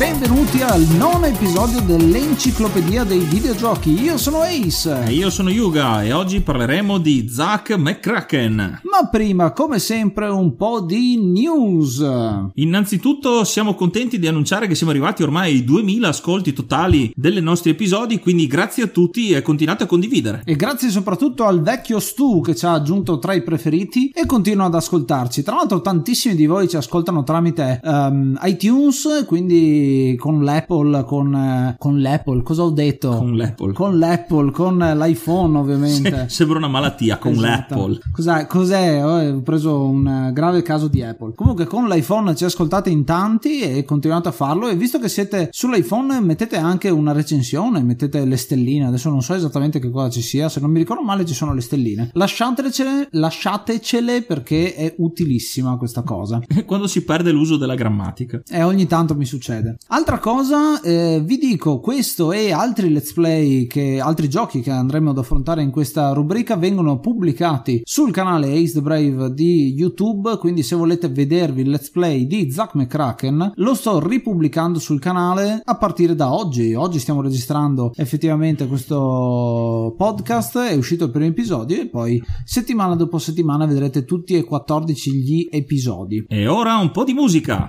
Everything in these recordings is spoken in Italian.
Benvenuti al nono episodio dell'Enciclopedia dei Videogiochi. Io sono Ace. E io sono Yuga e oggi parleremo di Zack McCracken. Ma prima, come sempre, un po' di news. Innanzitutto siamo contenti di annunciare che siamo arrivati ormai ai 2000 ascolti totali dei nostri episodi, quindi grazie a tutti e continuate a condividere. E grazie soprattutto al vecchio Stu che ci ha aggiunto tra i preferiti e continua ad ascoltarci. Tra l'altro tantissimi di voi ci ascoltano tramite um, iTunes, quindi con l'Apple, con, con l'Apple, cosa ho detto? Con l'Apple. Con l'Apple, con l'iPhone ovviamente. Se, sembra una malattia, con esatto. l'Apple. Cos'è? Cos'è? Ho preso un grave caso di Apple. Comunque con l'iPhone ci ascoltate in tanti e continuate a farlo e visto che siete sull'iPhone mettete anche una recensione, mettete le stelline, adesso non so esattamente che cosa ci sia, se non mi ricordo male ci sono le stelline. Lasciatecele, lasciatecele perché è utilissima questa cosa. Quando si perde l'uso della grammatica. E ogni tanto mi succede. Altra cosa, eh, vi dico, questo e altri let's play, che, altri giochi che andremo ad affrontare in questa rubrica vengono pubblicati sul canale Ace the Brave di YouTube, quindi se volete vedervi il let's play di Zack McCracken, lo sto ripubblicando sul canale a partire da oggi. Oggi stiamo registrando effettivamente questo podcast, è uscito il primo episodio e poi settimana dopo settimana vedrete tutti e 14 gli episodi. E ora un po' di musica.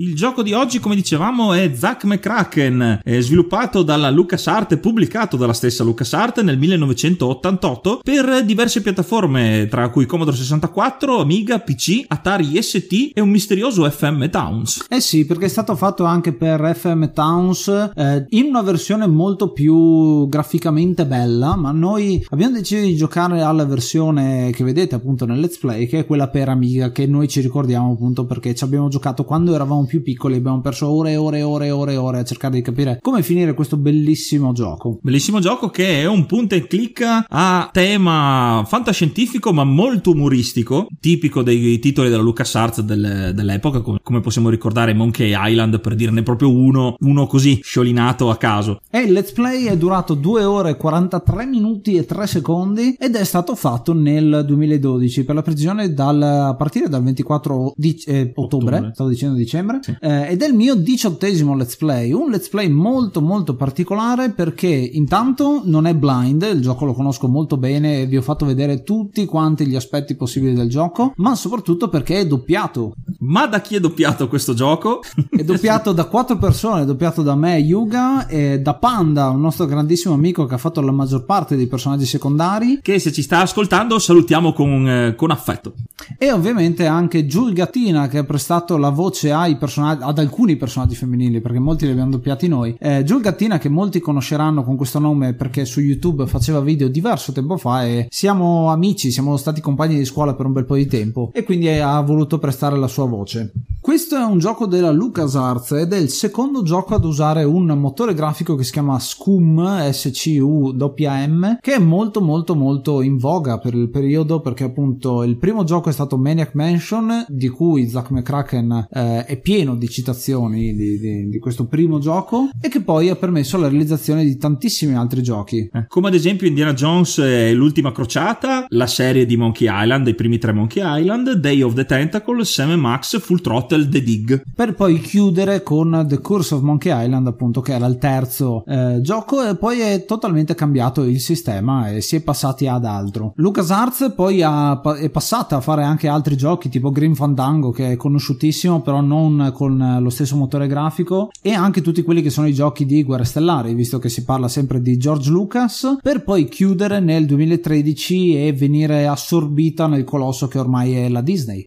Il gioco di oggi, come dicevamo, è Zack McCracken, è sviluppato dalla LucasArts e pubblicato dalla stessa LucasArts nel 1988 per diverse piattaforme, tra cui Commodore 64, Amiga, PC, Atari ST e un misterioso FM Towns. Eh sì, perché è stato fatto anche per FM Towns eh, in una versione molto più graficamente bella, ma noi abbiamo deciso di giocare alla versione che vedete appunto nel Let's Play, che è quella per Amiga, che noi ci ricordiamo appunto perché ci abbiamo giocato quando eravamo più piccoli abbiamo perso ore e ore e ore e ore e ore a cercare di capire come finire questo bellissimo gioco. Bellissimo gioco che è un punto e click a tema fantascientifico ma molto umoristico, tipico dei titoli della LucasArts del, dell'epoca, come possiamo ricordare Monkey Island per dirne proprio uno, uno così sciolinato a caso. E il let's play è durato 2 ore e 43 minuti e 3 secondi ed è stato fatto nel 2012, per la precisione dal, a partire dal 24 di, eh, ottobre, ottobre, stavo dicendo dicembre, sì. eh, ed è il mio diciottesimo let's play, un let's play molto molto particolare perché intanto non è blind, il gioco lo conosco molto bene e vi ho fatto vedere tutti quanti gli aspetti possibili del gioco, ma soprattutto perché è doppiato. Ma da chi è doppiato questo gioco? È doppiato da quattro persone, è doppiato da me, Yuga, e da Panda, un nostro grandissimo amico che ha fatto la maggior parte dei personaggi secondari. Che se ci sta ascoltando salutiamo con, eh, con affetto. E ovviamente anche Giul Gattina che ha prestato la voce ai personaggi, ad alcuni personaggi femminili, perché molti li abbiamo doppiati noi. Eh, Giul Gattina che molti conosceranno con questo nome perché su YouTube faceva video diverso tempo fa e siamo amici, siamo stati compagni di scuola per un bel po' di tempo e quindi ha voluto prestare la sua voce. Questo è un gioco della LucasArts ed è il secondo gioco ad usare un motore grafico che si chiama SCUM, S-C-U-M, che è molto molto molto in voga per il periodo perché appunto il primo gioco è stato Maniac Mansion di cui Zack McCracken eh, è pieno di citazioni di, di, di, questo primo gioco e che poi ha permesso la realizzazione di tantissimi altri giochi. Eh, come ad esempio Indiana Jones e l'ultima crociata, la serie di Monkey Island, i primi tre Monkey Island, Day of the Tentacle, Sam Max, Full Throttle, The Dig. Per poi chiudere con The Curse of Monkey Island appunto che era il terzo eh, gioco e poi è totalmente cambiato il sistema e si è passati ad altro. LucasArts poi ha, è passata a fare anche altri giochi tipo Green Fandango che è conosciutissimo però non con lo stesso motore grafico e anche tutti quelli che sono i giochi di Guerre Stellari visto che si parla sempre di George Lucas per poi chiudere nel 2013 e venire assorbita nel colosso che ormai è la Disney.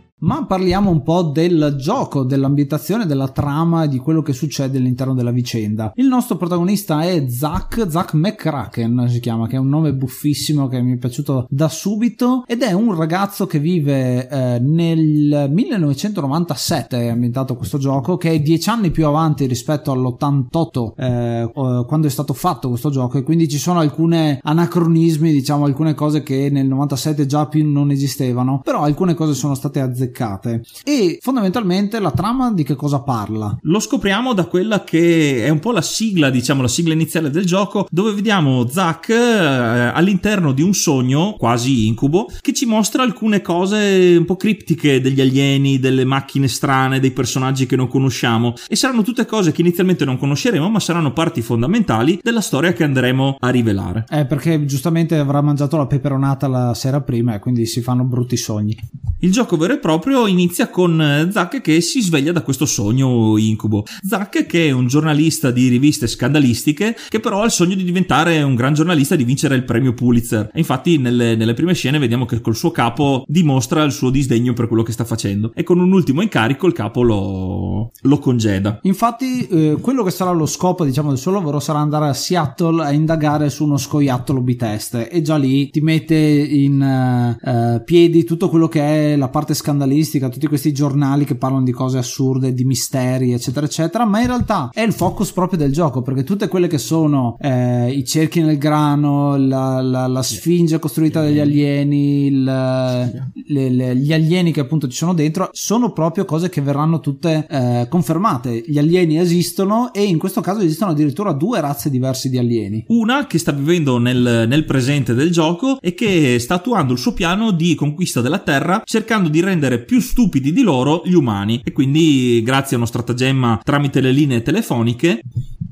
Ma parliamo un po' del gioco, dell'ambientazione, della trama e di quello che succede all'interno della vicenda. Il nostro protagonista è Zack, Zack McCracken si chiama, che è un nome buffissimo che mi è piaciuto da subito ed è un ragazzo che vive eh, nel 1997 è ambientato questo gioco, che è dieci anni più avanti rispetto all'88 eh, quando è stato fatto questo gioco e quindi ci sono alcuni anacronismi, diciamo alcune cose che nel 97 già più non esistevano, però alcune cose sono state azzeccate azzeccate. E fondamentalmente la trama di che cosa parla? Lo scopriamo da quella che è un po' la sigla, diciamo, la sigla iniziale del gioco, dove vediamo Zack eh, all'interno di un sogno, quasi incubo, che ci mostra alcune cose un po' criptiche degli alieni, delle macchine strane, dei personaggi che non conosciamo. E saranno tutte cose che inizialmente non conosceremo, ma saranno parti fondamentali della storia che andremo a rivelare. Eh, perché giustamente avrà mangiato la peperonata la sera prima e quindi si fanno brutti sogni. Il gioco vero e proprio inizia con eh, Zack che si sveglia da questo sogno incubo. Zack che è un giornalista di riviste scandalistiche che però ha il sogno di diventare un gran giornalista e di vincere il premio Pulitzer. E infatti nelle, nelle, prime scene vediamo che col suo capo dimostra il suo disdegno per quello che sta facendo e con un ultimo incarico il capo lo, lo congeda. Infatti eh, quello che sarà lo scopo diciamo del suo lavoro sarà andare a Seattle a indagare su uno scoiattolo biteste e già lì ti mette in uh, uh, piedi tutto quello che è la parte scandalistica giornalistica, tutti questi giornali che parlano di cose assurde, di misteri, eccetera, eccetera, ma in realtà è il focus proprio del gioco, perché tutte quelle che sono eh, i cerchi nel grano, la, la, la sfinge costruita dagli alieni, il, le, le, gli alieni che appunto ci sono dentro, sono proprio cose che verranno tutte eh, confermate. Gli alieni esistono e in questo caso esistono addirittura due razze diverse di alieni. Una che sta vivendo nel, nel presente del gioco e che sta attuando il suo piano di conquista della Terra cercando di rendere più stupidi di loro gli umani. E quindi grazie a uno stratagemma tramite le linee telefoniche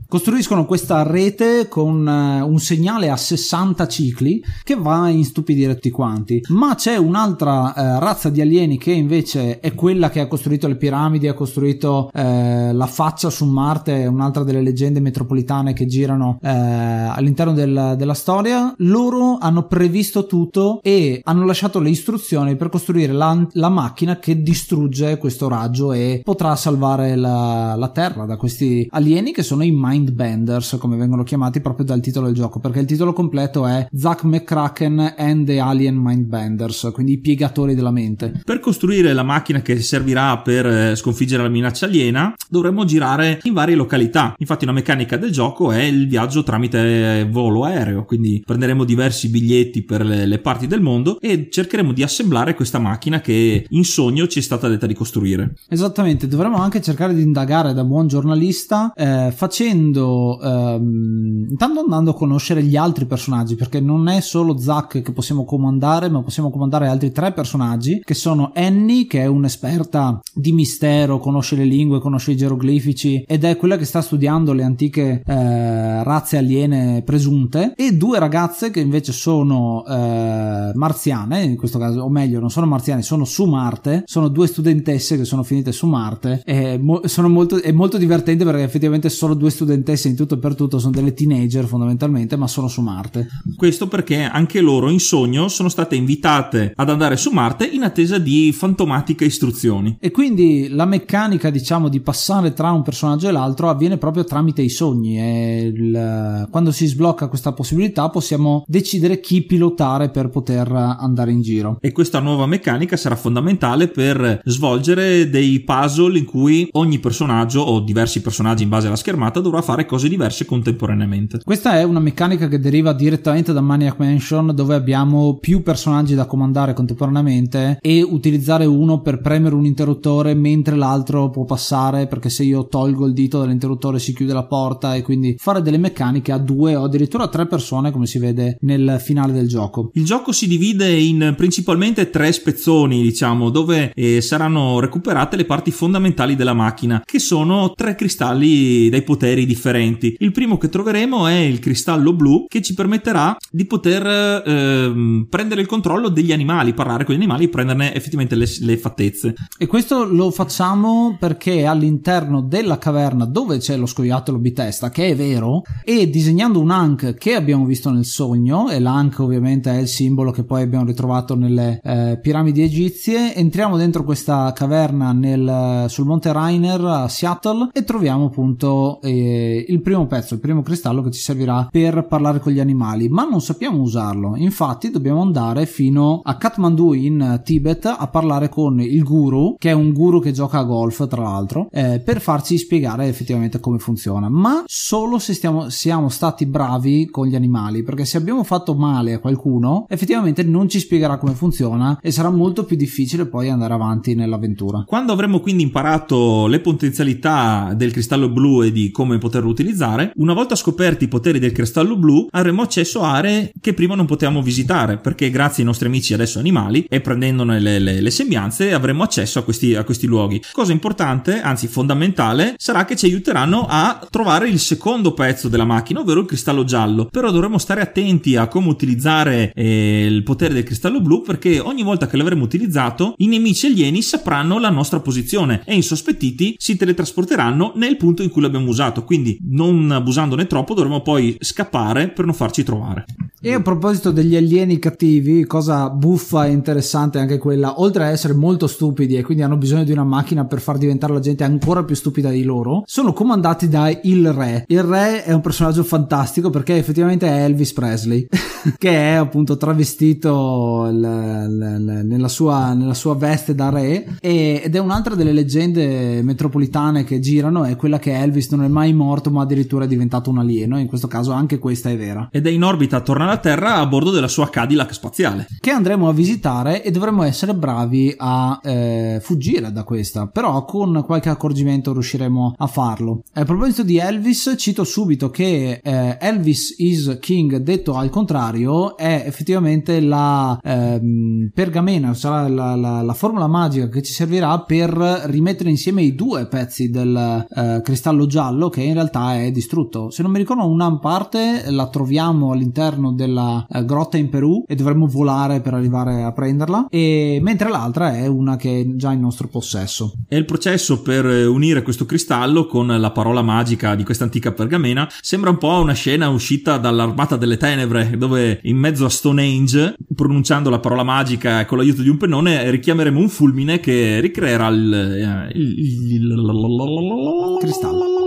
costruiscono questa rete con uh, un segnale a 60 cicli che va a instupidire tutti quanti. Ma c'è un'altra uh, razza di alieni che invece è quella che ha costruito le piramidi, ha costruito uh, la faccia su Marte, un'altra delle leggende metropolitane che girano all'interno del, della storia. Loro hanno previsto tutto e hanno lasciato le istruzioni per costruire la, la macchina che distrugge questo raggio e potrà salvare la, la Terra da questi alieni che sono i Mind Mindbenders, come vengono chiamati proprio dal titolo del gioco, perché il titolo completo è Zack McCracken and the Alien Mindbenders, quindi i piegatori della mente. Per costruire la macchina che servirà per eh, sconfiggere la minaccia aliena, dovremmo girare in varie località. Infatti una meccanica del gioco è il viaggio tramite volo aereo, quindi prenderemo diversi biglietti per le, le parti del mondo e cercheremo di assemblare questa macchina che in sogno ci è stata detta di costruire. Esattamente, dovremmo anche cercare di indagare da buon giornalista eh, facendo facendo ehm, intanto andando a conoscere gli altri personaggi perché non è solo Zack che possiamo comandare ma possiamo comandare altri tre personaggi che sono Annie che è un'esperta di mistero conosce le lingue conosce i geroglifici ed è quella che sta studiando le antiche eh, razze aliene presunte e due ragazze che invece sono eh, marziane in questo caso o meglio non sono marziane sono su Marte sono due studentesse che sono finite su Marte e mo- sono molto, è molto divertente perché effettivamente sono due studentesse studentesse in tutto e per tutto sono delle teenager fondamentalmente, ma sono su Marte. Questo perché anche loro in sogno sono state invitate ad andare su Marte in attesa di fantomatiche istruzioni. E quindi la meccanica, diciamo, di passare tra un personaggio e l'altro avviene proprio tramite i sogni il... quando si sblocca questa possibilità possiamo decidere chi pilotare per poter andare in giro. E questa nuova meccanica sarà fondamentale per svolgere dei puzzle in cui ogni personaggio o diversi personaggi in base alla schermata dovrà fare cose diverse contemporaneamente. Questa è una meccanica che deriva direttamente da Maniac Mansion dove abbiamo più personaggi da comandare contemporaneamente e utilizzare uno per premere un interruttore mentre l'altro può passare perché se io tolgo il dito dall'interruttore si chiude la porta e quindi fare delle meccaniche a due o addirittura a tre persone come si vede nel finale del gioco. Il gioco si divide in principalmente tre spezzoni diciamo dove eh, saranno recuperate le parti fondamentali della macchina che sono tre cristalli dai poteri differenti. Il primo che troveremo è il cristallo blu che ci permetterà di poter eh, prendere il controllo degli animali, parlare con gli animali e prenderne effettivamente le, le fattezze. E questo lo facciamo perché all'interno della caverna dove c'è lo scoiattolo bitesta, che è vero, e disegnando un Ankh che abbiamo visto nel sogno, e l'Ankh ovviamente è il simbolo che poi abbiamo ritrovato nelle eh, piramidi egizie, entriamo dentro questa caverna nel, sul monte Rainer a Seattle e troviamo appunto eh, il primo pezzo, il primo cristallo che ci servirà per parlare con gli animali, ma non sappiamo usarlo. Infatti dobbiamo andare fino a Kathmandu in Tibet a parlare con il guru, che è un guru che gioca a golf tra l'altro, eh, per farci spiegare effettivamente come funziona. Ma solo se stiamo, siamo stati bravi con gli animali, perché se abbiamo fatto male a qualcuno, effettivamente non ci spiegherà come funziona e sarà molto più difficile poi andare avanti nell'avventura. Quando avremo quindi imparato le potenzialità del cristallo blu e di come poter poterlo utilizzare. Una volta scoperti i poteri del cristallo blu, avremo accesso a aree che prima non potevamo visitare, perché grazie ai nostri amici adesso animali e prendendone le, le, le sembianze avremo accesso a questi, a questi luoghi. Cosa importante, anzi fondamentale, sarà che ci aiuteranno a trovare il secondo pezzo della macchina, ovvero il cristallo giallo. Però dovremo stare attenti a come utilizzare eh, il potere del cristallo blu, perché ogni volta che l'avremo utilizzato, i nemici alieni sapranno la nostra posizione e insospettiti si teletrasporteranno nel punto in cui l'abbiamo usato. Quindi quindi non abusandone troppo dovremo poi scappare per non farci trovare. E a proposito degli alieni cattivi, cosa buffa e interessante anche quella, oltre a essere molto stupidi e quindi hanno bisogno di una macchina per far diventare la gente ancora più stupida di loro, sono comandati da il re. Il re è un personaggio fantastico perché effettivamente è Elvis Presley, che è appunto travestito l- l- l- nella, sua, nella, sua, veste da re ed è un'altra delle leggende metropolitane che girano, è quella che Elvis non è mai morto ma addirittura è diventato un alieno, in questo caso anche questa è vera. Ed è in orbita alla Terra a bordo della sua Cadillac spaziale. Che andremo a visitare e dovremo essere bravi a eh, fuggire da questa, però con qualche accorgimento riusciremo a farlo. A proposito di Elvis, cito subito che eh, Elvis is King, detto al contrario, è effettivamente la ehm, pergamena, sarà la, la, la, formula magica che ci servirà per rimettere insieme i due pezzi del eh, cristallo giallo che in realtà è distrutto. Se non mi ricordo, una parte la troviamo all'interno della eh, grotta in Perù e dovremmo volare per arrivare a prenderla, e mentre l'altra è una che è già in nostro possesso. E il processo per unire questo cristallo con la parola magica di questa antica pergamena sembra un po' una scena uscita dall'armata delle tenebre, dove in mezzo a Stonehenge, pronunciando la parola magica con l'aiuto di un pennone, richiameremo un fulmine che ricreerà il, il, il, il cristallo.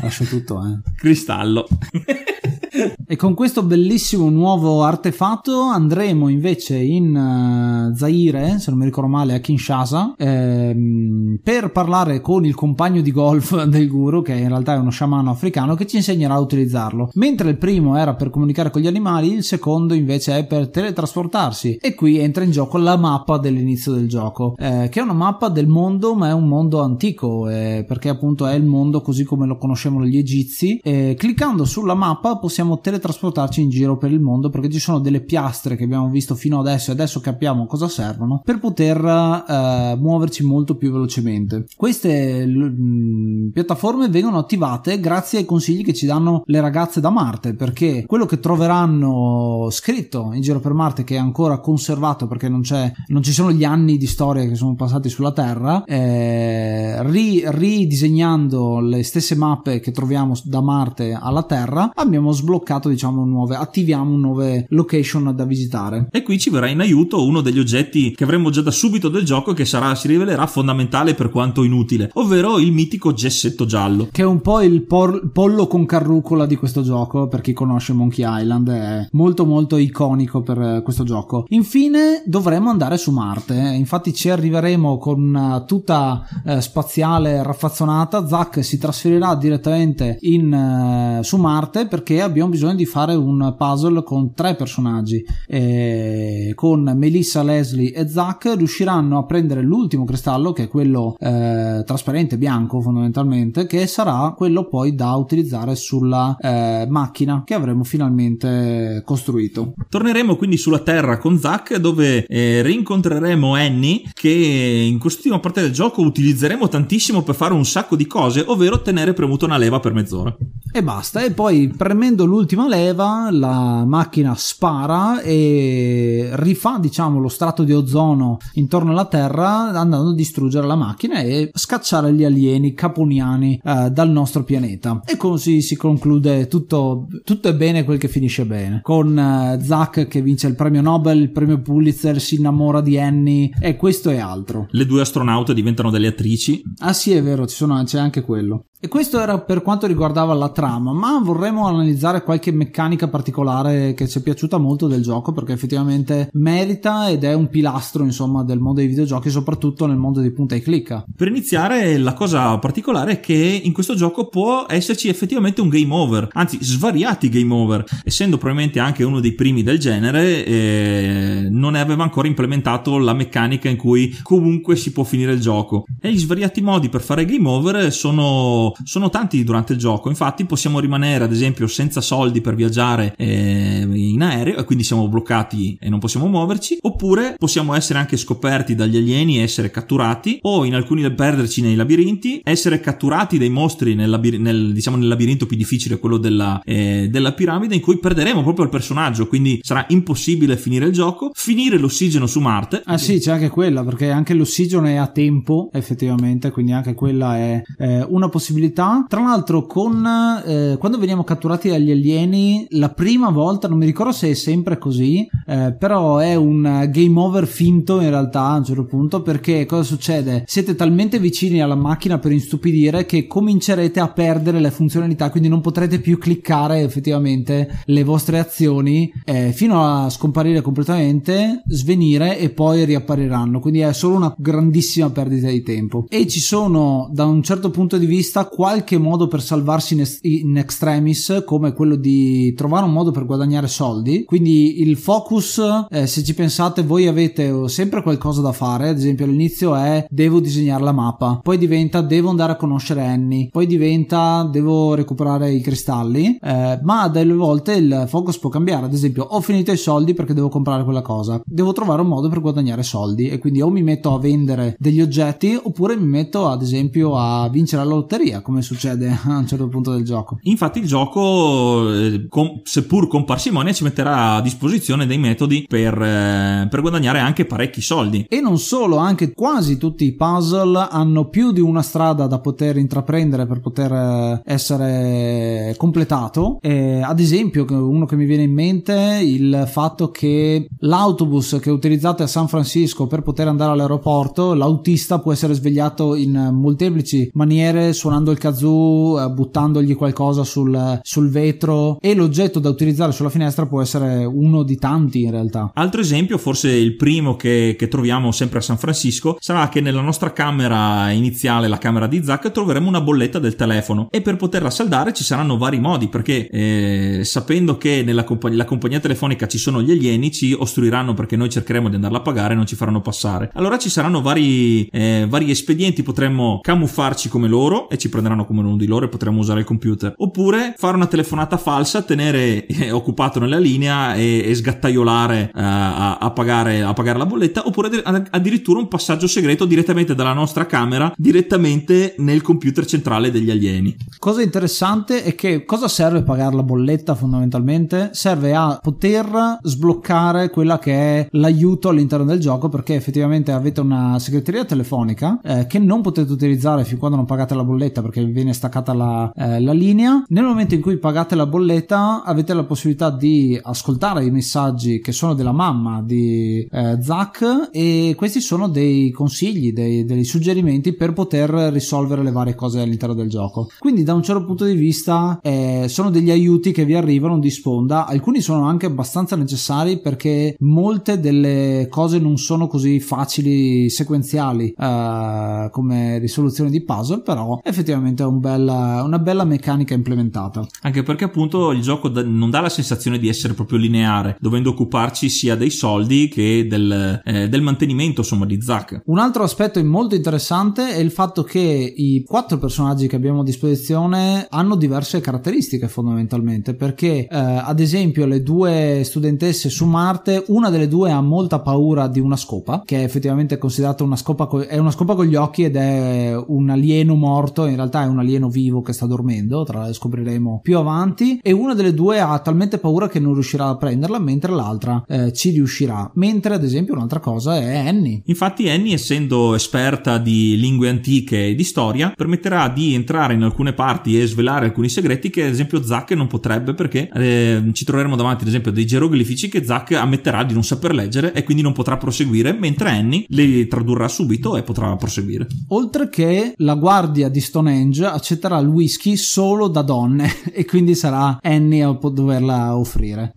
Lascio tutto, eh. Cristallo. e con questo bellissimo nuovo artefatto andremo invece in uh, Zaire, se non mi ricordo male, a Kinshasa, ehm, per parlare con il compagno di golf del guru, che in realtà è uno sciamano africano, che ci insegnerà a utilizzarlo. Mentre il primo era per comunicare con gli animali, il secondo invece è per teletrasportarsi. E qui entra in gioco la mappa dell'inizio del gioco, eh, che è una mappa del mondo, ma è un mondo antico, eh, perché appunto è il mondo così come lo conoscevano gli egizi. Eh, cliccando sulla mappa possiamo possiamo teletrasportarci in giro per il mondo perché ci sono delle piastre che abbiamo visto fino adesso e adesso capiamo cosa servono per poter eh, muoverci molto più velocemente. Queste mh, mm, piattaforme vengono attivate grazie ai consigli che ci danno le ragazze da Marte perché quello che troveranno scritto in giro per Marte che è ancora conservato perché non, non ci sono gli anni di storia che sono passati sulla Terra eh, ri, ridisegnando le stesse mappe che troviamo da Marte alla Terra abbiamo sbloccato sbloccato diciamo nuove attiviamo nuove location da visitare. E qui ci verrà in aiuto uno degli oggetti che avremo già da subito del gioco che sarà, si rivelerà fondamentale per quanto inutile ovvero il mitico gessetto giallo. Che è un po' il por- pollo con carrucola di questo gioco per chi conosce Monkey Island è molto molto iconico per questo gioco. Infine dovremo andare su Marte infatti ci arriveremo con una tuta eh, spaziale raffazzonata. Zack si trasferirà direttamente in, eh, su Marte perché abbiamo abbiamo bisogno di fare un puzzle con tre personaggi. E con Melissa, Leslie e Zack riusciranno a prendere l'ultimo cristallo, che è quello eh, trasparente bianco fondamentalmente, che sarà quello poi da utilizzare sulla eh, macchina che avremo finalmente costruito. Torneremo quindi sulla Terra con Zack, dove eh, rincontreremo Annie, che in quest'ultima parte del gioco utilizzeremo tantissimo per fare un sacco di cose, ovvero tenere premuto una leva per mezz'ora. E basta, e poi premendo l'ultima leva, la macchina spara e rifà, diciamo, lo strato di ozono intorno alla Terra, andando a distruggere la macchina e scacciare gli alieni caponiani eh, dal nostro pianeta. E così si conclude tutto, tutto è bene quel che finisce bene. Con eh, Zack che vince il premio Nobel, il premio Pulitzer, si innamora di Annie e questo e altro. Le due astronaute diventano delle attrici. Ah sì, è vero, sono, c'è anche quello. E questo era per quanto riguardava la trama, ma vorremmo analizzare qualche meccanica particolare che ci è piaciuta molto del gioco perché effettivamente merita ed è un pilastro insomma del mondo dei videogiochi, soprattutto nel mondo di punta e clicca. Per iniziare, la cosa particolare è che in questo gioco può esserci effettivamente un game over, anzi svariati game over, essendo probabilmente anche uno dei primi del genere, eh, non aveva ancora implementato la meccanica in cui comunque si può finire il gioco. E gli svariati modi per fare game over sono sono tanti durante il gioco, infatti possiamo rimanere ad esempio senza soldi per viaggiare eh, in aereo e quindi siamo bloccati e non possiamo muoverci, oppure possiamo essere anche scoperti dagli alieni e essere catturati o in alcuni perderci nei labirinti, essere catturati dai mostri nel, labir- nel, diciamo, nel labirinto più difficile, quello della, eh, della piramide in cui perderemo proprio il personaggio, quindi sarà impossibile finire il gioco, finire l'ossigeno su Marte. Ah sì, c'è anche quella, perché anche l'ossigeno è a tempo, effettivamente, quindi anche quella è eh, una possibilità. Tra l'altro, con eh, quando veniamo catturati dagli alieni, la prima volta, non mi ricordo se è sempre così, eh, però è un game over finto in realtà a un certo punto, perché cosa succede? Siete talmente vicini alla macchina per istupidire che comincerete a perdere le funzionalità, quindi non potrete più cliccare effettivamente le vostre azioni eh, fino a scomparire completamente, svenire e poi riappariranno. Quindi è solo una grandissima perdita di tempo. E ci sono, da un certo punto di vista, qualche modo per salvarsi in extremis, come quello di trovare un modo per guadagnare soldi. Quindi il focus, eh, se ci pensate, voi avete sempre qualcosa da fare. Ad esempio, all'inizio è devo disegnare la mappa, poi diventa devo andare a conoscere Annie, poi diventa devo recuperare i cristalli. Eh, ma delle volte il focus può cambiare. Ad esempio, ho finito i soldi perché devo comprare quella cosa. Devo trovare un modo per guadagnare soldi e quindi o mi metto a vendere degli oggetti oppure mi metto ad esempio a vincere la lotteria, come succede a un certo punto del gioco. Infatti il gioco, eh, com- seppur con parsimonia, ci metterà a disposizione dei metodi per, eh, per guadagnare anche parecchi soldi. E non solo, anche quasi tutti i puzzle hanno più di una strada da poter intraprendere per poter eh, essere completato. Eh, ad esempio, uno che mi viene in mente, il fatto che l'autobus che utilizzate a San Francisco per poter andare all'aeroporto, l'autista può essere svegliato in molteplici maniere, suonando il kazoo, eh, buttandogli qualcosa sul, sul vetro e l'oggetto da utilizzare sulla finestra può essere uno di tanti in realtà. Altro esempio, forse il primo che, che troviamo sempre a San Francisco, sarà che nella nostra camera iniziale, la camera di Zack, troveremo una bolletta del telefono e per poterla saldare ci saranno vari modi perché eh, sapendo che nella compagnia, la compagnia telefonica ci sono gli alieni ci ostruiranno perché noi cercheremo di andarla a pagare e non ci faranno passare. Allora ci saranno vari, eh, vari espedienti, potremmo camuffarci come loro e ci prenderanno come uno di loro e potremo usare il computer. Oppure fare una telefonata falsa, tenere eh, occupato nella linea e, e sgattaiolare eh, a, a, pagare, a, pagare, la bolletta. Oppure addirittura un passaggio segreto direttamente dalla nostra camera, direttamente nel computer centrale degli alieni. Cosa interessante è che cosa serve pagare la bolletta fondamentalmente? Serve a poter sbloccare quella che è l'aiuto all'interno del gioco perché effettivamente avete una segreteria telefonica eh, che non potete utilizzare fin quando non pagate la bolletta perché vi viene staccata la, eh, la, linea. Nel momento in cui pagate la bolletta avete la possibilità di ascoltare i messaggi che sono della mamma di eh, Zack e questi sono dei consigli, dei, dei suggerimenti per poter risolvere le varie cose all'interno del gioco. Quindi da un certo punto di vista eh, sono degli aiuti che vi arrivano di sponda, alcuni sono anche abbastanza necessari perché molte delle cose non sono così facili sequenziali uh, come risoluzione di puzzle, però effettivamente è un bella, una bella meccanica implementata. Anche perché appunto il gioco non dà la sensazione di essere proprio lineare, dovendo occuparci sia dei soldi che del, eh, del mantenimento insomma di Zack. Un altro aspetto molto interessante è il fatto che i quattro personaggi che abbiamo a disposizione hanno diverse caratteristiche fondamentalmente perché eh, ad esempio le due studentesse su Marte una delle due ha molta paura di una scopa che è effettivamente considerata una scopa co- è una scopa con gli occhi ed è un alieno morto in realtà è un alieno vivo che sta dormendo tra scopriremo più avanti. E una delle due ha talmente paura che non riuscirà a prenderla mentre l'altra eh, ci riuscirà. Mentre ad esempio un'altra cosa è Annie. Infatti Annie essendo esperta di lingue antiche e di storia permetterà di entrare in alcune parti e svelare alcuni segreti che ad esempio Zack non potrebbe perché eh, ci troveremo davanti ad esempio dei geroglifici che Zack ammetterà di non saper leggere e quindi non potrà proseguire mentre Annie li tradurrà subito e potrà proseguire. Oltre che la guardia di Stonehenge accetterà il whisky solo da donne e quindi sarà Annie a doverla offrire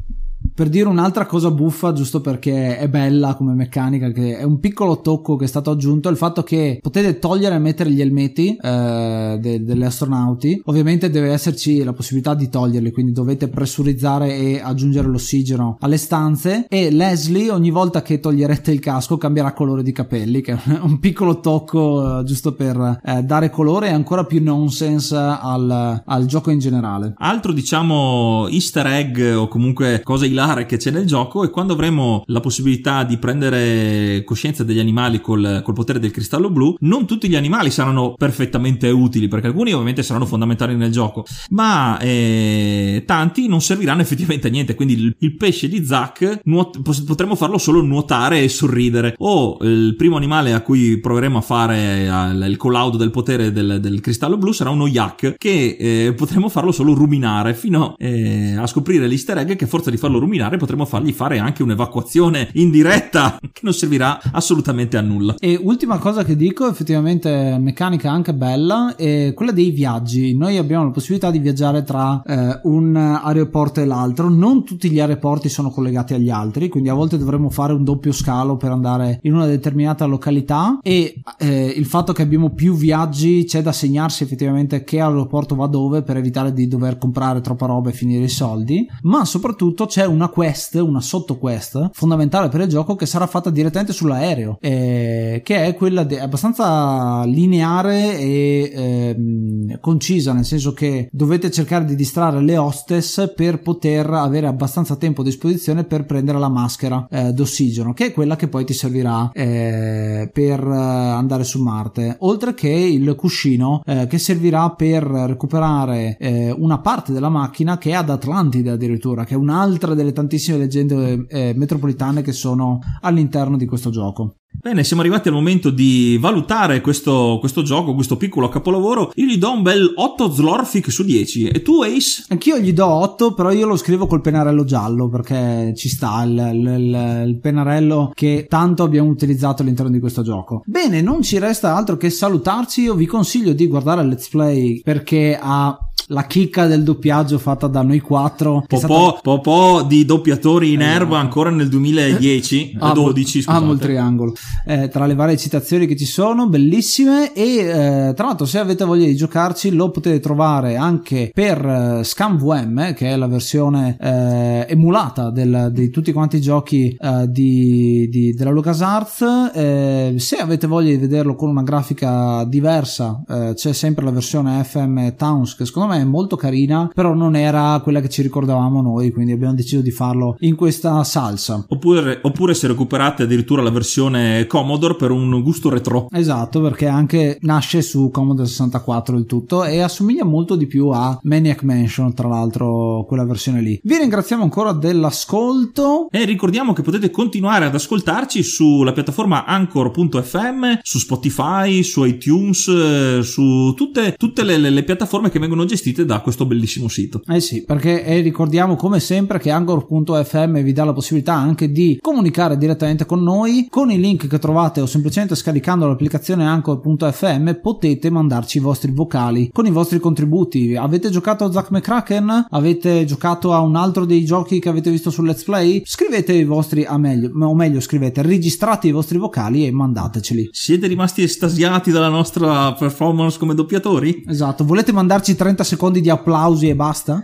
per dire un'altra cosa buffa, giusto perché è bella come meccanica, che è un piccolo tocco che è stato aggiunto, è il fatto che potete togliere e mettere gli elmetti eh, de- delle astronauti. Ovviamente deve esserci la possibilità di toglierli, quindi dovete pressurizzare e aggiungere l'ossigeno alle stanze. E Leslie, ogni volta che toglierete il casco, cambierà colore di capelli, che è un piccolo tocco eh, giusto per eh, dare colore e ancora più nonsense al, al gioco in generale. Altro, diciamo, easter egg o comunque cosa ilare particolare che c'è nel gioco e quando avremo la possibilità di prendere coscienza degli animali col, col potere del cristallo blu, non tutti gli animali saranno perfettamente utili, perché alcuni ovviamente saranno fondamentali nel gioco, ma eh, tanti non serviranno effettivamente a niente, quindi il, il pesce di Zack nuot- potremmo farlo solo nuotare e sorridere, o il primo animale a cui proveremo a fare eh, il collaudo del potere del, del, cristallo blu sarà uno yak, che eh, potremo farlo solo ruminare, fino eh, a scoprire l'easter egg che a forza di farlo ruminare potremo fargli fare anche un'evacuazione in diretta, che non servirà assolutamente a nulla. E ultima cosa che dico, effettivamente meccanica anche bella, è quella dei viaggi. Noi abbiamo la possibilità di viaggiare tra eh, un aeroporto e l'altro, non tutti gli aeroporti sono collegati agli altri, quindi a volte dovremo fare un doppio scalo per andare in una determinata località e eh, il fatto che abbiamo più viaggi c'è da segnarsi effettivamente che aeroporto va dove per evitare di dover comprare troppa roba e finire i soldi, ma soprattutto c'è una quest, una sotto quest fondamentale per il gioco che sarà fatta direttamente sull'aereo, eh, che è quella de- abbastanza lineare e eh, concisa, nel senso che dovete cercare di distrarre le hostess per poter avere abbastanza tempo a disposizione per prendere la maschera eh, d'ossigeno, che è quella che poi ti servirà eh, per eh, andare su Marte, oltre che il cuscino eh, che servirà per recuperare una parte della macchina che è ad Atlantide addirittura, che è un'altra delle tantissime leggende eh, metropolitane che sono all'interno di questo gioco. Bene, siamo arrivati al momento di valutare questo, questo, gioco, questo piccolo capolavoro. Io gli do un bel 8 Zlorfic su 10. E tu, Ace? Anch'io gli do 8, però io lo scrivo col pennarello giallo perché ci sta il, il, il pennarello che tanto abbiamo utilizzato all'interno di questo gioco. Bene, non ci resta altro che salutarci. Io vi consiglio di guardare il Let's Play perché ha la chicca del doppiaggio fatta da noi quattro. Popò, stata... po' di doppiatori in erba ancora nel 2010, amo, 12 scusate. Amo il triangolo. Eh, tra le varie citazioni che ci sono, bellissime e eh, tra l'altro se avete voglia di giocarci lo potete trovare anche per eh, ScamVM che è la versione eh, emulata del, di tutti quanti i giochi eh, di, di, della LucasArts. Eh, se avete voglia di vederlo con una grafica diversa c'è sempre la versione FM Towns che secondo me è molto carina, però non era quella che ci ricordavamo noi, quindi abbiamo deciso di farlo in questa salsa. Oppure, oppure se recuperate addirittura la versione Commodore per un gusto retro. Esatto, perché anche nasce su Commodore 64 il tutto e assomiglia molto di più a Maniac Mansion, tra l'altro quella versione lì. Vi ringraziamo ancora dell'ascolto e ricordiamo che potete continuare ad ascoltarci sulla piattaforma anchor.fm, su Spotify, su iTunes, eh, su tutte, tutte le, le, le piattaforme che vengono gestite gestite da questo bellissimo sito. Eh sì, perché eh, ricordiamo come sempre che Angor.fm vi dà la possibilità anche di comunicare direttamente con noi con i link che trovate o semplicemente scaricando l'applicazione Anchor.fm potete mandarci i vostri vocali con i vostri contributi. Avete giocato a Zack McCracken? Avete giocato a un altro dei giochi che avete visto sul Let's Play? Scrivete i vostri, a meglio, o meglio scrivete, registrate i vostri vocali e mandateceli. Siete rimasti estasiati dalla nostra performance come doppiatori? Esatto, volete mandarci 30 secondi di applausi e basta?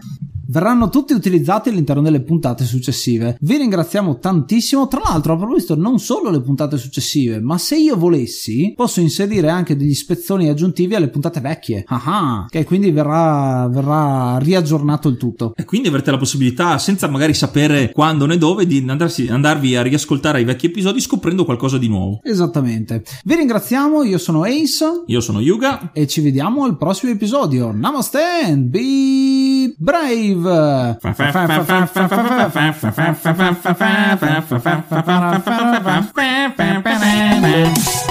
Verranno tutti utilizzati all'interno delle puntate successive. Vi ringraziamo tantissimo. Tra l'altro, avrò visto non solo le puntate successive, ma se io volessi, posso inserire anche degli spezzoni aggiuntivi alle puntate vecchie. Ah, che quindi verrà, verrà riaggiornato il tutto. E quindi avrete la possibilità, senza magari sapere quando né dove, di andarsi, andarvi a riascoltare i vecchi episodi scoprendo qualcosa di nuovo. Esattamente. Vi ringraziamo. Io sono Ace. Io sono Yuga. E ci vediamo al prossimo episodio. Namaste and be brave. Brave.